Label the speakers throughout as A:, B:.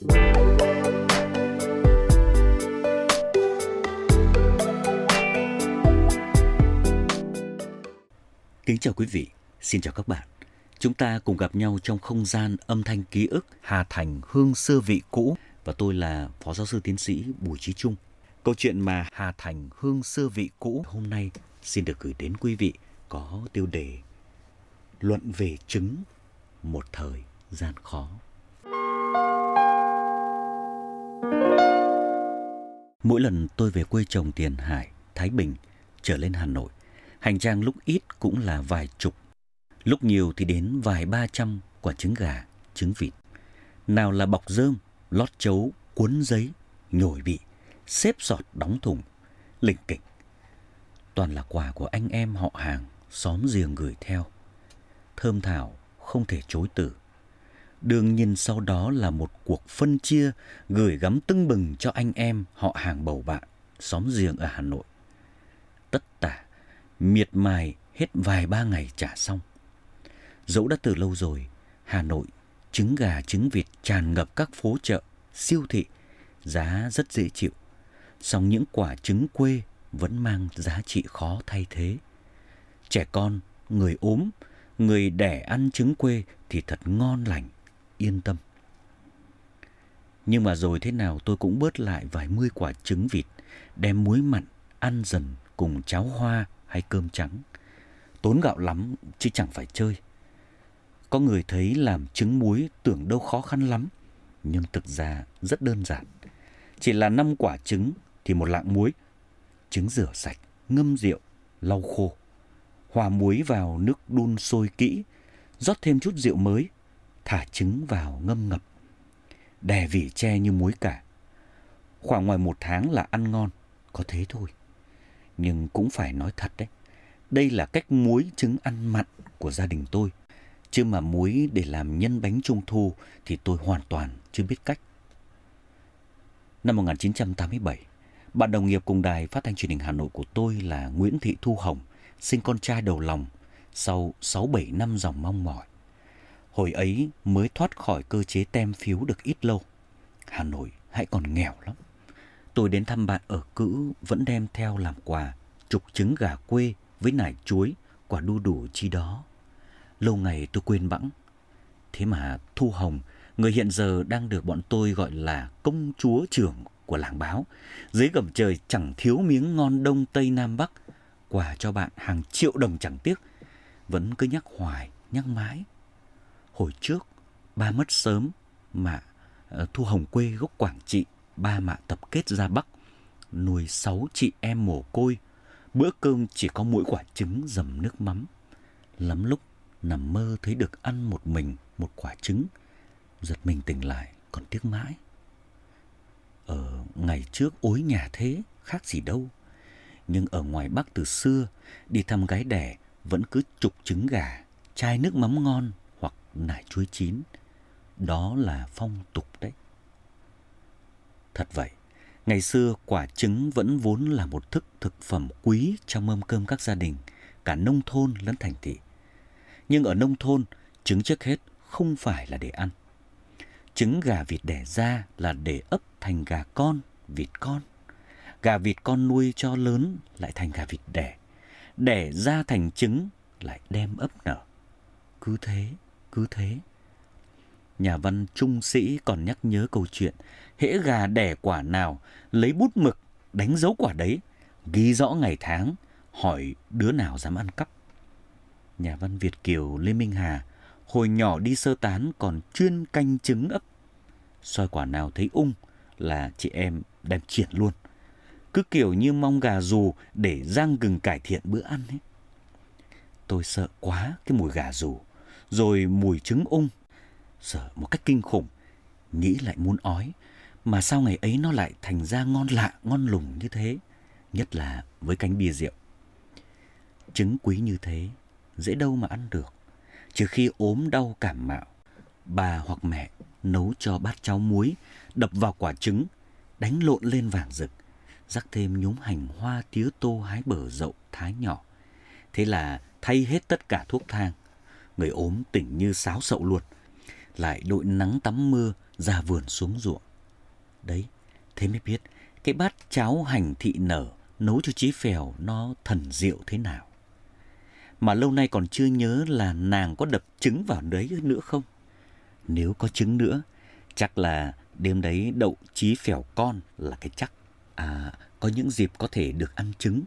A: Kính chào quý vị, xin chào các bạn. Chúng ta cùng gặp nhau trong không gian âm thanh ký ức Hà Thành hương xưa vị cũ và tôi là Phó Giáo sư Tiến sĩ Bùi Trí Trung. Câu chuyện mà Hà Thành hương xưa vị cũ hôm nay xin được gửi đến quý vị có tiêu đề Luận về trứng một thời gian khó. Mỗi lần tôi về quê chồng Tiền Hải, Thái Bình, trở lên Hà Nội, hành trang lúc ít cũng là vài chục, lúc nhiều thì đến vài ba trăm quả trứng gà, trứng vịt. Nào là bọc rơm, lót chấu, cuốn giấy, nhồi bị, xếp sọt đóng thùng, lỉnh kỉnh. Toàn là quà của anh em họ hàng, xóm giềng gửi theo. Thơm thảo, không thể chối từ. Đương nhiên sau đó là một cuộc phân chia gửi gắm tưng bừng cho anh em họ hàng bầu bạn, xóm giềng ở Hà Nội. Tất tả, miệt mài hết vài ba ngày trả xong. Dẫu đã từ lâu rồi, Hà Nội, trứng gà trứng vịt tràn ngập các phố chợ, siêu thị, giá rất dễ chịu. Song những quả trứng quê vẫn mang giá trị khó thay thế. Trẻ con, người ốm, người đẻ ăn trứng quê thì thật ngon lành, yên tâm. Nhưng mà rồi thế nào tôi cũng bớt lại vài mươi quả trứng vịt, đem muối mặn, ăn dần cùng cháo hoa hay cơm trắng. Tốn gạo lắm chứ chẳng phải chơi. Có người thấy làm trứng muối tưởng đâu khó khăn lắm, nhưng thực ra rất đơn giản. Chỉ là năm quả trứng thì một lạng muối. Trứng rửa sạch, ngâm rượu, lau khô. Hòa muối vào nước đun sôi kỹ, rót thêm chút rượu mới, thả trứng vào ngâm ngập. Đè vỉ tre như muối cả. Khoảng ngoài một tháng là ăn ngon, có thế thôi. Nhưng cũng phải nói thật đấy, đây là cách muối trứng ăn mặn của gia đình tôi. Chứ mà muối để làm nhân bánh trung thu thì tôi hoàn toàn chưa biết cách. Năm 1987, bạn đồng nghiệp cùng đài phát thanh truyền hình Hà Nội của tôi là Nguyễn Thị Thu Hồng sinh con trai đầu lòng sau 6-7 năm dòng mong mỏi. Hồi ấy mới thoát khỏi cơ chế tem phiếu được ít lâu. Hà Nội hãy còn nghèo lắm. Tôi đến thăm bạn ở cữ vẫn đem theo làm quà chục trứng gà quê với nải chuối, quả đu đủ chi đó. Lâu ngày tôi quên bẵng. Thế mà Thu Hồng, người hiện giờ đang được bọn tôi gọi là công chúa trưởng của làng báo, dưới gầm trời chẳng thiếu miếng ngon đông tây nam bắc, quà cho bạn hàng triệu đồng chẳng tiếc, vẫn cứ nhắc hoài, nhắc mãi. Hồi trước, ba mất sớm mà ờ, Thu Hồng quê gốc Quảng Trị, ba mạ tập kết ra Bắc, nuôi sáu chị em mồ côi, bữa cơm chỉ có mỗi quả trứng dầm nước mắm. Lắm lúc nằm mơ thấy được ăn một mình một quả trứng, giật mình tỉnh lại còn tiếc mãi. Ở ngày trước ối nhà thế, khác gì đâu. Nhưng ở ngoài Bắc từ xưa, đi thăm gái đẻ vẫn cứ trục trứng gà, chai nước mắm ngon nải chuối chín. Đó là phong tục đấy. Thật vậy, ngày xưa quả trứng vẫn vốn là một thức thực phẩm quý trong mâm cơm các gia đình, cả nông thôn lẫn thành thị. Nhưng ở nông thôn, trứng trước hết không phải là để ăn. Trứng gà vịt đẻ ra là để ấp thành gà con, vịt con. Gà vịt con nuôi cho lớn lại thành gà vịt đẻ. Đẻ ra thành trứng lại đem ấp nở. Cứ thế, cứ thế. Nhà văn trung sĩ còn nhắc nhớ câu chuyện, hễ gà đẻ quả nào, lấy bút mực, đánh dấu quả đấy, ghi rõ ngày tháng, hỏi đứa nào dám ăn cắp. Nhà văn việt kiều, lê minh hà, hồi nhỏ đi sơ tán còn chuyên canh trứng ấp. Soi quả nào thấy ung là chị em đem triển luôn. Cứ kiểu như mong gà dù để rang gừng cải thiện bữa ăn ấy. Tôi sợ quá cái mùi gà dù rồi mùi trứng ung. Sợ một cách kinh khủng, nghĩ lại muốn ói, mà sao ngày ấy nó lại thành ra ngon lạ, ngon lùng như thế, nhất là với cánh bia rượu. Trứng quý như thế, dễ đâu mà ăn được, trừ khi ốm đau cảm mạo. Bà hoặc mẹ nấu cho bát cháo muối, đập vào quả trứng, đánh lộn lên vàng rực, rắc thêm nhúm hành hoa tía tô hái bở dậu thái nhỏ. Thế là thay hết tất cả thuốc thang người ốm tỉnh như sáo sậu luôn lại đội nắng tắm mưa ra vườn xuống ruộng. Đấy, thế mới biết cái bát cháo hành thị nở nấu cho chí phèo nó thần diệu thế nào. Mà lâu nay còn chưa nhớ là nàng có đập trứng vào đấy nữa không? Nếu có trứng nữa, chắc là đêm đấy đậu chí phèo con là cái chắc. À, có những dịp có thể được ăn trứng.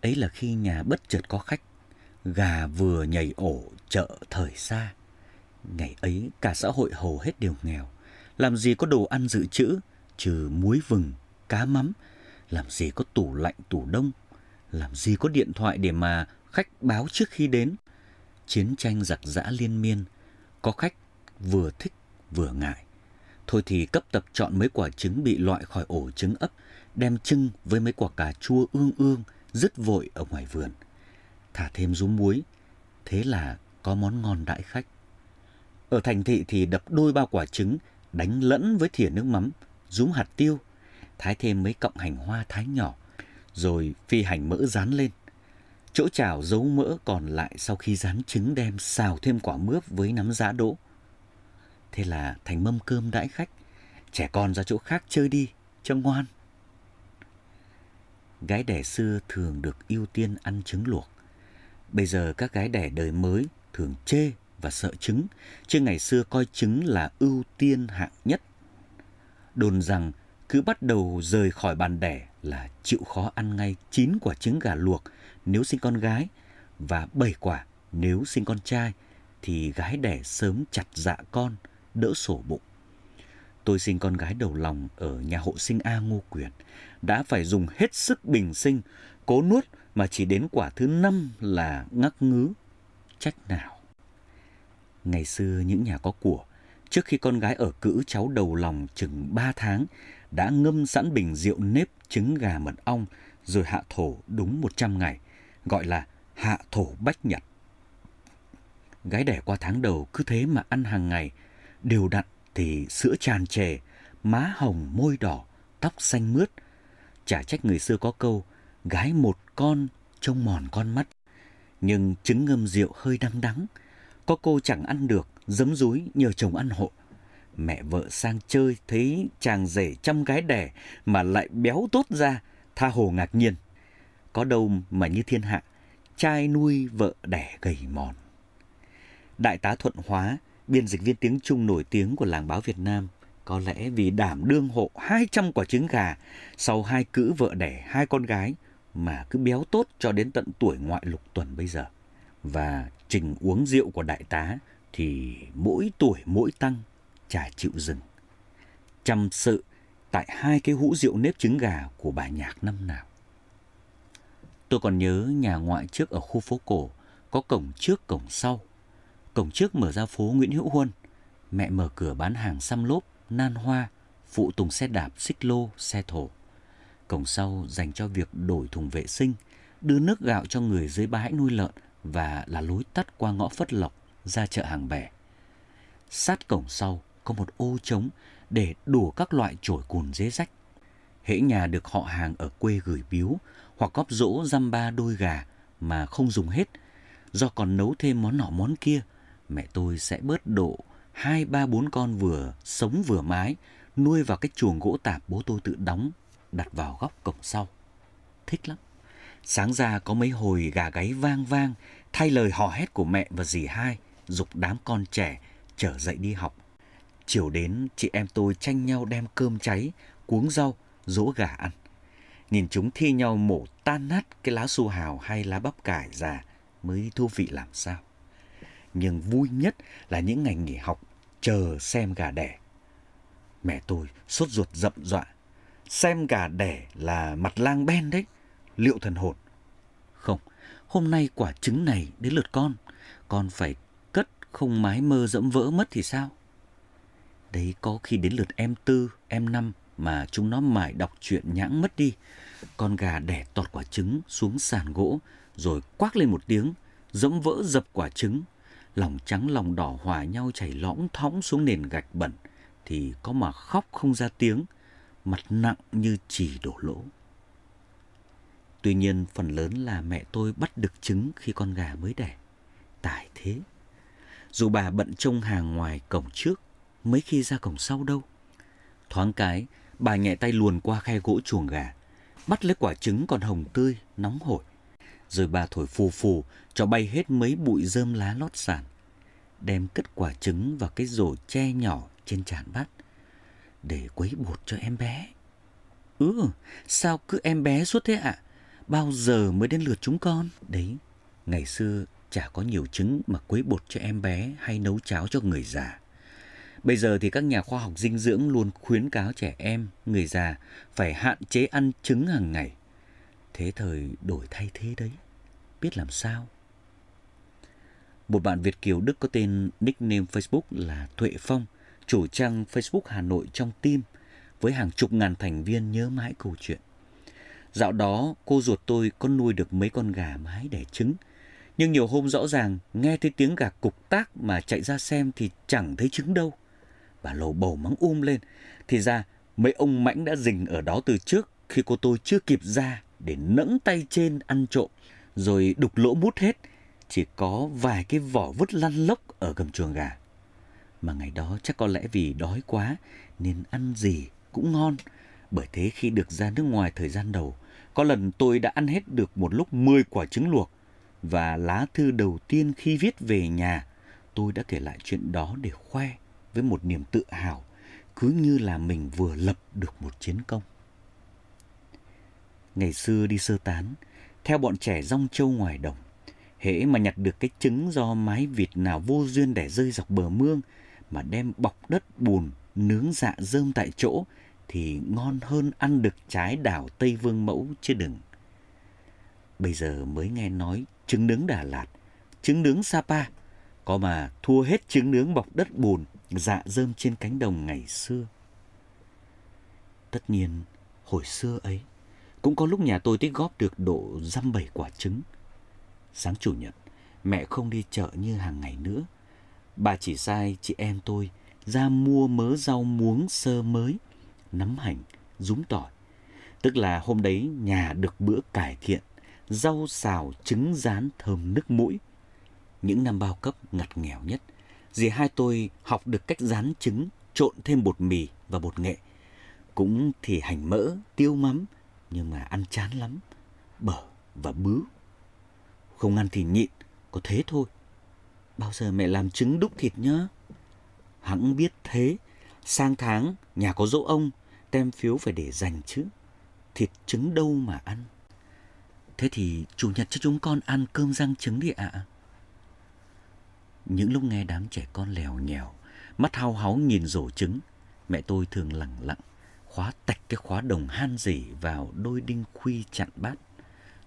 A: Ấy là khi nhà bất chợt có khách, gà vừa nhảy ổ chợ thời xa. Ngày ấy cả xã hội hầu hết đều nghèo, làm gì có đồ ăn dự trữ, trừ muối vừng, cá mắm, làm gì có tủ lạnh tủ đông, làm gì có điện thoại để mà khách báo trước khi đến. Chiến tranh giặc giã liên miên, có khách vừa thích vừa ngại. Thôi thì cấp tập chọn mấy quả trứng bị loại khỏi ổ trứng ấp, đem trưng với mấy quả cà chua ương ương, dứt vội ở ngoài vườn. Thả thêm rúm muối, thế là có món ngon đãi khách. Ở thành thị thì đập đôi bao quả trứng, đánh lẫn với thìa nước mắm, rúm hạt tiêu, thái thêm mấy cọng hành hoa thái nhỏ, rồi phi hành mỡ rán lên. Chỗ chảo giấu mỡ còn lại sau khi rán trứng đem xào thêm quả mướp với nắm giá đỗ. Thế là thành mâm cơm đãi khách, trẻ con ra chỗ khác chơi đi, cho ngoan. Gái đẻ xưa thường được ưu tiên ăn trứng luộc. Bây giờ các gái đẻ đời mới thường chê và sợ trứng, chứ ngày xưa coi trứng là ưu tiên hạng nhất. Đồn rằng cứ bắt đầu rời khỏi bàn đẻ là chịu khó ăn ngay 9 quả trứng gà luộc nếu sinh con gái và 7 quả nếu sinh con trai thì gái đẻ sớm chặt dạ con, đỡ sổ bụng. Tôi sinh con gái đầu lòng ở nhà hộ sinh A Ngô Quyền, đã phải dùng hết sức bình sinh, cố nuốt mà chỉ đến quả thứ năm là ngắc ngứ. Trách nào? Ngày xưa những nhà có của, trước khi con gái ở cữ cháu đầu lòng chừng ba tháng, đã ngâm sẵn bình rượu nếp trứng gà mật ong rồi hạ thổ đúng 100 ngày, gọi là hạ thổ bách nhật. Gái đẻ qua tháng đầu cứ thế mà ăn hàng ngày, đều đặn thì sữa tràn trề, má hồng môi đỏ, tóc xanh mướt. Chả trách người xưa có câu, gái một con trông mòn con mắt. Nhưng trứng ngâm rượu hơi đắng đắng, có cô chẳng ăn được, giấm rúi nhờ chồng ăn hộ. Mẹ vợ sang chơi thấy chàng rể chăm gái đẻ mà lại béo tốt ra, tha hồ ngạc nhiên. Có đâu mà như thiên hạ, trai nuôi vợ đẻ gầy mòn. Đại tá Thuận Hóa, biên dịch viên tiếng Trung nổi tiếng của làng báo Việt Nam, có lẽ vì đảm đương hộ 200 quả trứng gà sau hai cữ vợ đẻ hai con gái mà cứ béo tốt cho đến tận tuổi ngoại lục tuần bây giờ. Và trình uống rượu của đại tá thì mỗi tuổi mỗi tăng, chả chịu dừng. Chăm sự tại hai cái hũ rượu nếp trứng gà của bà nhạc năm nào. Tôi còn nhớ nhà ngoại trước ở khu phố cổ, có cổng trước cổng sau. Cổng trước mở ra phố Nguyễn Hữu Huân, mẹ mở cửa bán hàng xăm lốp, nan hoa, phụ tùng xe đạp, xích lô, xe thổ. Cổng sau dành cho việc đổi thùng vệ sinh, đưa nước gạo cho người dưới bãi nuôi lợn và là lối tắt qua ngõ Phất Lộc ra chợ hàng bè. Sát cổng sau có một ô trống để đủ các loại chổi cùn dế rách. Hễ nhà được họ hàng ở quê gửi biếu hoặc góp dỗ dăm ba đôi gà mà không dùng hết, do còn nấu thêm món nọ món kia, mẹ tôi sẽ bớt độ hai ba bốn con vừa sống vừa mái nuôi vào cái chuồng gỗ tạp bố tôi tự đóng đặt vào góc cổng sau. Thích lắm. Sáng ra có mấy hồi gà gáy vang vang thay lời hò hét của mẹ và dì hai dục đám con trẻ trở dậy đi học. Chiều đến chị em tôi tranh nhau đem cơm cháy, cuống rau, dỗ gà ăn. Nhìn chúng thi nhau mổ tan nát cái lá su hào hay lá bắp cải già mới thú vị làm sao. Nhưng vui nhất là những ngày nghỉ học chờ xem gà đẻ. Mẹ tôi sốt ruột rậm rọa. Xem gà đẻ là mặt lang ben đấy. Liệu thần hồn? Không, hôm nay quả trứng này đến lượt con. Con phải cất không mái mơ dẫm vỡ mất thì sao? Đấy có khi đến lượt em tư, em năm mà chúng nó mải đọc chuyện nhãng mất đi. Con gà đẻ tọt quả trứng xuống sàn gỗ rồi quác lên một tiếng, dẫm vỡ dập quả trứng. Lòng trắng lòng đỏ hòa nhau chảy lõng thõng xuống nền gạch bẩn thì có mà khóc không ra tiếng, mặt nặng như chỉ đổ lỗ. Tuy nhiên phần lớn là mẹ tôi bắt được trứng khi con gà mới đẻ. tải thế. Dù bà bận trông hàng ngoài cổng trước, mấy khi ra cổng sau đâu. Thoáng cái, bà nhẹ tay luồn qua khe gỗ chuồng gà, bắt lấy quả trứng còn hồng tươi, nóng hổi. Rồi bà thổi phù phù cho bay hết mấy bụi rơm lá lót sàn. Đem cất quả trứng vào cái rổ che nhỏ trên tràn bát để quấy bột cho em bé. Ừ, sao cứ em bé suốt thế ạ? Bao giờ mới đến lượt chúng con? Đấy, ngày xưa chả có nhiều trứng mà quấy bột cho em bé hay nấu cháo cho người già. Bây giờ thì các nhà khoa học dinh dưỡng luôn khuyến cáo trẻ em, người già phải hạn chế ăn trứng hàng ngày. Thế thời đổi thay thế đấy, biết làm sao? Một bạn Việt Kiều Đức có tên nickname Facebook là Thuệ Phong, chủ trang Facebook Hà Nội trong tim, với hàng chục ngàn thành viên nhớ mãi câu chuyện. Dạo đó, cô ruột tôi có nuôi được mấy con gà mái đẻ trứng. Nhưng nhiều hôm rõ ràng, nghe thấy tiếng gà cục tác mà chạy ra xem thì chẳng thấy trứng đâu. Bà lầu bầu mắng um lên. Thì ra, mấy ông mãnh đã rình ở đó từ trước khi cô tôi chưa kịp ra để nẫng tay trên ăn trộm. Rồi đục lỗ mút hết. Chỉ có vài cái vỏ vứt lăn lốc ở gầm chuồng gà. Mà ngày đó chắc có lẽ vì đói quá nên ăn gì cũng ngon. Bởi thế khi được ra nước ngoài thời gian đầu, có lần tôi đã ăn hết được một lúc 10 quả trứng luộc. Và lá thư đầu tiên khi viết về nhà, tôi đã kể lại chuyện đó để khoe với một niềm tự hào, cứ như là mình vừa lập được một chiến công. Ngày xưa đi sơ tán, theo bọn trẻ rong châu ngoài đồng, hễ mà nhặt được cái trứng do mái vịt nào vô duyên để rơi dọc bờ mương mà đem bọc đất bùn nướng dạ dơm tại chỗ thì ngon hơn ăn được trái đảo Tây Vương Mẫu chứ đừng. Bây giờ mới nghe nói trứng nướng Đà Lạt, trứng nướng Sapa, có mà thua hết trứng nướng bọc đất bùn, dạ dơm trên cánh đồng ngày xưa. Tất nhiên, hồi xưa ấy, cũng có lúc nhà tôi tích góp được độ dăm bảy quả trứng. Sáng chủ nhật, mẹ không đi chợ như hàng ngày nữa. Bà chỉ sai chị em tôi ra mua mớ rau muống sơ mới, nấm hành, rúng tỏi. Tức là hôm đấy nhà được bữa cải thiện, rau xào trứng rán thơm nước mũi. Những năm bao cấp ngặt nghèo nhất, dì hai tôi học được cách rán trứng, trộn thêm bột mì và bột nghệ. Cũng thì hành mỡ, tiêu mắm, nhưng mà ăn chán lắm, bở và bứ. Không ăn thì nhịn, có thế thôi. Bao giờ mẹ làm trứng đúc thịt nhá? Hẳn biết thế, sang tháng nhà có dỗ ông, tem phiếu phải để dành chứ. Thịt trứng đâu mà ăn. Thế thì chủ nhật cho chúng con ăn cơm rang trứng đi ạ. Những lúc nghe đám trẻ con lèo nhèo, mắt hao háu nhìn rổ trứng, mẹ tôi thường lặng lặng, khóa tạch cái khóa đồng han dỉ vào đôi đinh khuy chặn bát,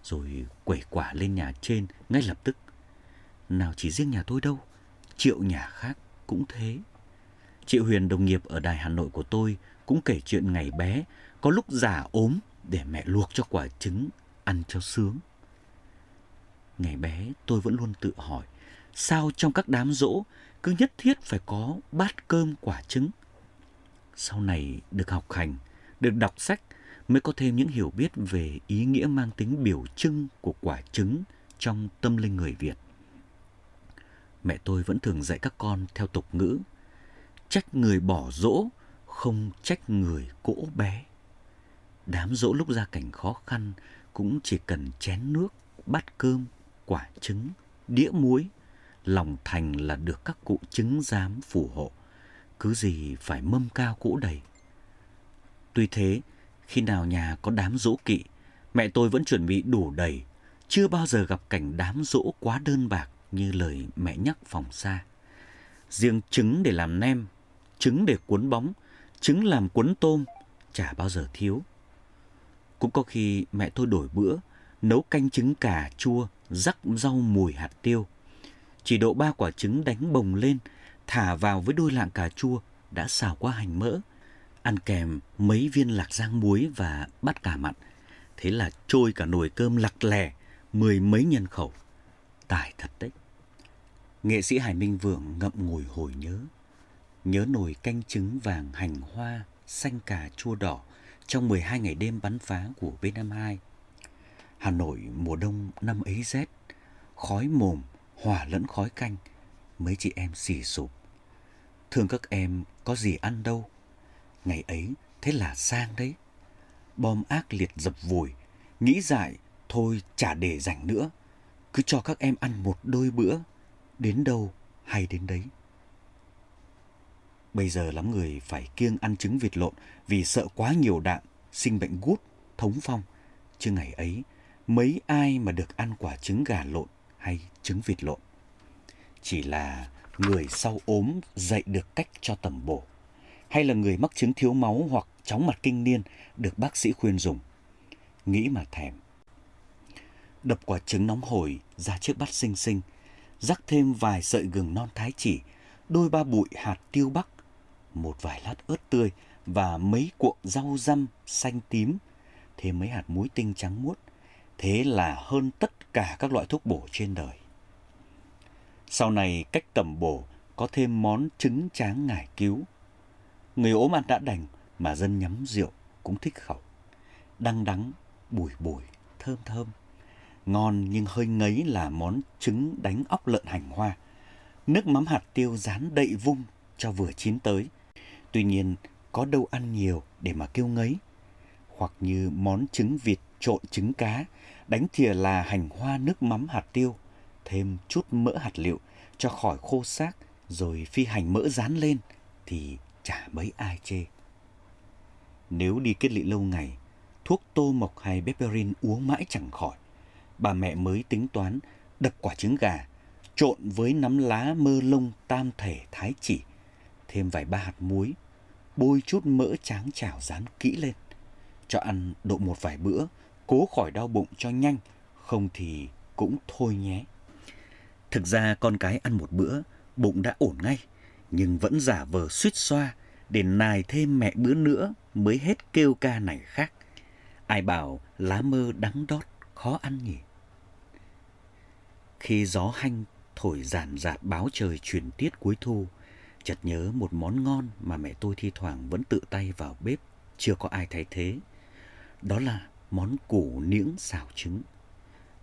A: rồi quẩy quả lên nhà trên ngay lập tức. Nào chỉ riêng nhà tôi đâu, triệu nhà khác cũng thế. Chị Huyền đồng nghiệp ở đài Hà Nội của tôi cũng kể chuyện ngày bé có lúc già ốm để mẹ luộc cho quả trứng ăn cho sướng. Ngày bé tôi vẫn luôn tự hỏi sao trong các đám rỗ cứ nhất thiết phải có bát cơm quả trứng. Sau này được học hành, được đọc sách mới có thêm những hiểu biết về ý nghĩa mang tính biểu trưng của quả trứng trong tâm linh người Việt. Mẹ tôi vẫn thường dạy các con theo tục ngữ trách người bỏ dỗ, không trách người cỗ bé. Đám dỗ lúc ra cảnh khó khăn cũng chỉ cần chén nước, bát cơm, quả trứng, đĩa muối, lòng thành là được các cụ chứng giám phù hộ. Cứ gì phải mâm cao cỗ đầy. Tuy thế, khi nào nhà có đám dỗ kỵ, mẹ tôi vẫn chuẩn bị đủ đầy, chưa bao giờ gặp cảnh đám dỗ quá đơn bạc như lời mẹ nhắc phòng xa. Riêng trứng để làm nem trứng để cuốn bóng, trứng làm cuốn tôm, chả bao giờ thiếu. Cũng có khi mẹ tôi đổi bữa, nấu canh trứng cà chua, rắc rau mùi hạt tiêu. Chỉ độ ba quả trứng đánh bồng lên, thả vào với đôi lạng cà chua đã xào qua hành mỡ, ăn kèm mấy viên lạc rang muối và bát cà mặn. Thế là trôi cả nồi cơm lặc lè, mười mấy nhân khẩu. Tài thật đấy. Nghệ sĩ Hải Minh Vượng ngậm ngùi hồi nhớ nhớ nồi canh trứng vàng hành hoa, xanh cà chua đỏ trong 12 ngày đêm bắn phá của B-52. Hà Nội mùa đông năm ấy rét, khói mồm hòa lẫn khói canh, mấy chị em xì sụp. thương các em có gì ăn đâu. Ngày ấy thế là sang đấy. Bom ác liệt dập vùi, nghĩ dại thôi chả để rảnh nữa. Cứ cho các em ăn một đôi bữa, đến đâu hay đến đấy. Bây giờ lắm người phải kiêng ăn trứng vịt lộn vì sợ quá nhiều đạm, sinh bệnh gút, thống phong. Chứ ngày ấy, mấy ai mà được ăn quả trứng gà lộn hay trứng vịt lộn. Chỉ là người sau ốm dạy được cách cho tầm bổ, hay là người mắc chứng thiếu máu hoặc chóng mặt kinh niên được bác sĩ khuyên dùng. Nghĩ mà thèm. Đập quả trứng nóng hổi ra chiếc bát xinh xinh, rắc thêm vài sợi gừng non thái chỉ, đôi ba bụi hạt tiêu bắc, một vài lát ớt tươi và mấy cuộn rau răm xanh tím, thêm mấy hạt muối tinh trắng muốt. Thế là hơn tất cả các loại thuốc bổ trên đời. Sau này cách tẩm bổ có thêm món trứng tráng ngải cứu. Người ốm ăn đã đành mà dân nhắm rượu cũng thích khẩu. Đăng đắng, bùi bùi, thơm thơm. Ngon nhưng hơi ngấy là món trứng đánh óc lợn hành hoa. Nước mắm hạt tiêu rán đậy vung cho vừa chín tới. Tuy nhiên, có đâu ăn nhiều để mà kêu ngấy. Hoặc như món trứng vịt trộn trứng cá, đánh thìa là hành hoa nước mắm hạt tiêu, thêm chút mỡ hạt liệu cho khỏi khô xác rồi phi hành mỡ rán lên thì chả mấy ai chê. Nếu đi kết lị lâu ngày, thuốc tô mộc hay beperin uống mãi chẳng khỏi. Bà mẹ mới tính toán đập quả trứng gà, trộn với nắm lá mơ lông tam thể thái chỉ, thêm vài ba hạt muối, bôi chút mỡ tráng chảo rán kỹ lên. Cho ăn độ một vài bữa, cố khỏi đau bụng cho nhanh, không thì cũng thôi nhé. Thực ra con cái ăn một bữa, bụng đã ổn ngay, nhưng vẫn giả vờ suýt xoa để nài thêm mẹ bữa nữa mới hết kêu ca này khác. Ai bảo lá mơ đắng đót, khó ăn nhỉ? Khi gió hanh thổi giàn giạt báo trời chuyển tiết cuối thu, chợt nhớ một món ngon mà mẹ tôi thi thoảng vẫn tự tay vào bếp, chưa có ai thay thế. Đó là món củ niễng xào trứng.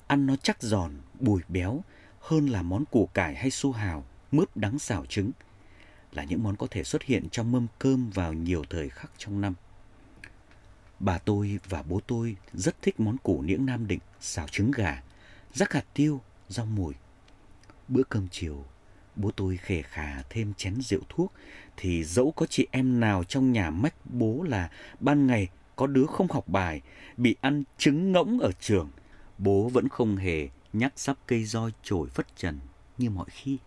A: Ăn nó chắc giòn, bùi béo hơn là món củ cải hay su hào, mướp đắng xào trứng. Là những món có thể xuất hiện trong mâm cơm vào nhiều thời khắc trong năm. Bà tôi và bố tôi rất thích món củ niễng Nam Định, xào trứng gà, rắc hạt tiêu, rau mùi. Bữa cơm chiều, bố tôi khề khà thêm chén rượu thuốc, thì dẫu có chị em nào trong nhà mách bố là ban ngày có đứa không học bài, bị ăn trứng ngỗng ở trường, bố vẫn không hề nhắc sắp cây roi trổi phất trần như mọi khi.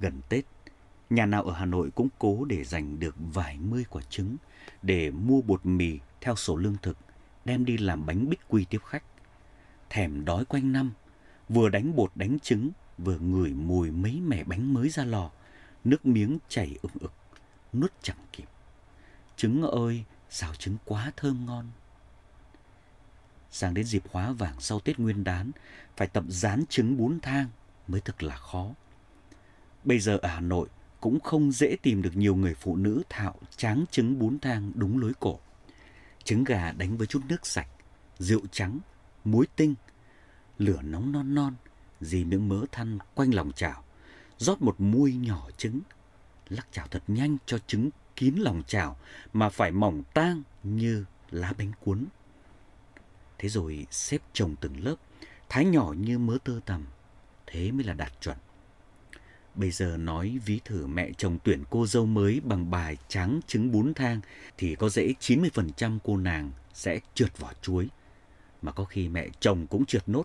A: Gần Tết, nhà nào ở Hà Nội cũng cố để dành được vài mươi quả trứng để mua bột mì theo sổ lương thực, đem đi làm bánh bích quy tiếp khách. Thèm đói quanh năm, vừa đánh bột đánh trứng, vừa ngửi mùi mấy mẻ bánh mới ra lò, nước miếng chảy ực ực, nuốt chẳng kịp. Trứng ơi, xào trứng quá thơm ngon. Sang đến dịp hóa vàng sau Tết Nguyên đán, phải tập rán trứng bún thang mới thực là khó. Bây giờ ở Hà Nội cũng không dễ tìm được nhiều người phụ nữ thạo tráng trứng bún thang đúng lối cổ. Trứng gà đánh với chút nước sạch, rượu trắng, muối tinh, lửa nóng non non, dì miếng mỡ than quanh lòng chảo, rót một muôi nhỏ trứng, lắc chảo thật nhanh cho trứng kín lòng chảo mà phải mỏng tang như lá bánh cuốn. Thế rồi xếp chồng từng lớp, thái nhỏ như mớ tơ tằm, thế mới là đạt chuẩn. Bây giờ nói ví thử mẹ chồng tuyển cô dâu mới bằng bài tráng trứng bún thang thì có dễ 90% cô nàng sẽ trượt vỏ chuối. Mà có khi mẹ chồng cũng trượt nốt,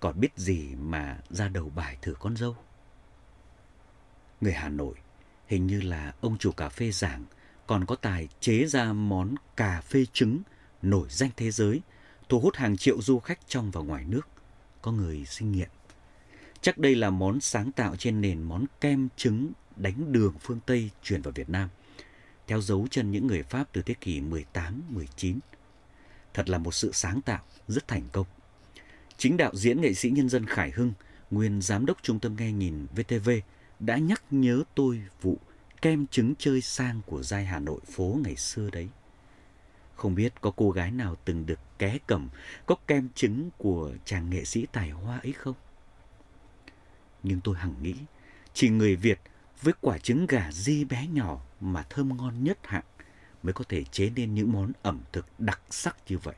A: còn biết gì mà ra đầu bài thử con dâu. Người Hà Nội, hình như là ông chủ cà phê giảng, còn có tài chế ra món cà phê trứng nổi danh thế giới, thu hút hàng triệu du khách trong và ngoài nước. Có người sinh nghiện. Chắc đây là món sáng tạo trên nền món kem trứng đánh đường phương Tây truyền vào Việt Nam, theo dấu chân những người Pháp từ thế kỷ 18-19. Thật là một sự sáng tạo rất thành công. Chính đạo diễn nghệ sĩ nhân dân Khải Hưng, nguyên giám đốc trung tâm nghe nhìn VTV, đã nhắc nhớ tôi vụ kem trứng chơi sang của giai Hà Nội phố ngày xưa đấy. Không biết có cô gái nào từng được ké cầm có kem trứng của chàng nghệ sĩ tài hoa ấy không? Nhưng tôi hằng nghĩ, chỉ người Việt với quả trứng gà di bé nhỏ mà thơm ngon nhất hạng mới có thể chế nên những món ẩm thực đặc sắc như vậy.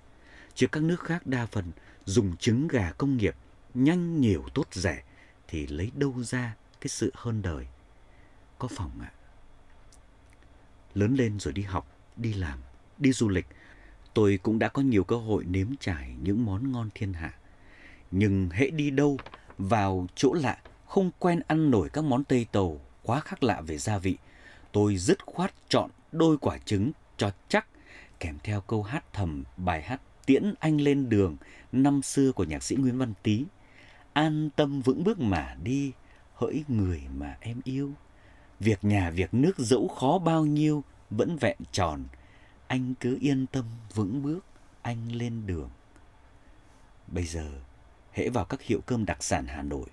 A: Chứ các nước khác đa phần dùng trứng gà công nghiệp nhanh nhiều tốt rẻ thì lấy đâu ra cái sự hơn đời. Có phòng ạ. À? Lớn lên rồi đi học, đi làm, đi du lịch, tôi cũng đã có nhiều cơ hội nếm trải những món ngon thiên hạ. Nhưng hễ đi đâu, vào chỗ lạ, không quen ăn nổi các món Tây Tàu quá khác lạ về gia vị, tôi dứt khoát chọn đôi quả trứng cho chắc, kèm theo câu hát thầm bài hát Tiễn Anh lên đường năm xưa của nhạc sĩ Nguyễn Văn Tý. An tâm vững bước mà đi, hỡi người mà em yêu. Việc nhà việc nước dẫu khó bao nhiêu vẫn vẹn tròn, anh cứ yên tâm vững bước, anh lên đường. Bây giờ, hễ vào các hiệu cơm đặc sản Hà Nội,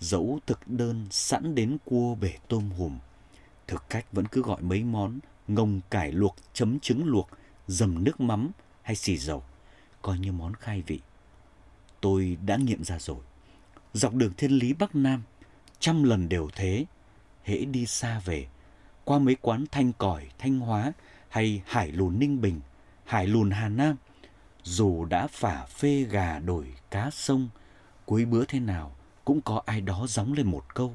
A: dẫu thực đơn sẵn đến cua bể tôm hùm, thực cách vẫn cứ gọi mấy món ngồng cải luộc chấm trứng luộc, dầm nước mắm hay xì dầu, coi như món khai vị. Tôi đã nghiệm ra rồi. Dọc đường thiên lý Bắc Nam, trăm lần đều thế, hễ đi xa về, qua mấy quán thanh cỏi, thanh hóa hay hải lùn Ninh Bình, hải lùn Hà Nam, dù đã phả phê gà đổi cá sông, cuối bữa thế nào cũng có ai đó gióng lên một câu.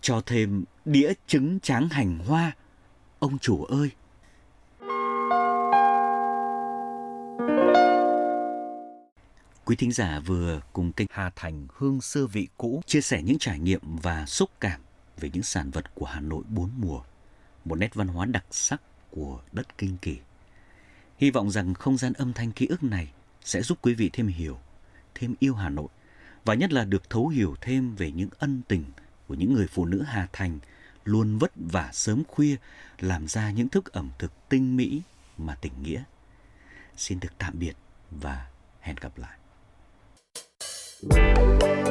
A: Cho thêm đĩa trứng tráng hành hoa, ông chủ ơi! Quý thính giả vừa cùng kênh Hà Thành Hương Xưa Vị Cũ chia sẻ những trải nghiệm và xúc cảm về những sản vật của Hà Nội bốn mùa, một nét văn hóa đặc sắc của đất Kinh Kỳ. Hy vọng rằng không gian âm thanh ký ức này sẽ giúp quý vị thêm hiểu, thêm yêu Hà Nội và nhất là được thấu hiểu thêm về những ân tình của những người phụ nữ Hà Thành luôn vất vả sớm khuya làm ra những thức ẩm thực tinh mỹ mà tình nghĩa. Xin được tạm biệt và hẹn gặp lại. Bye.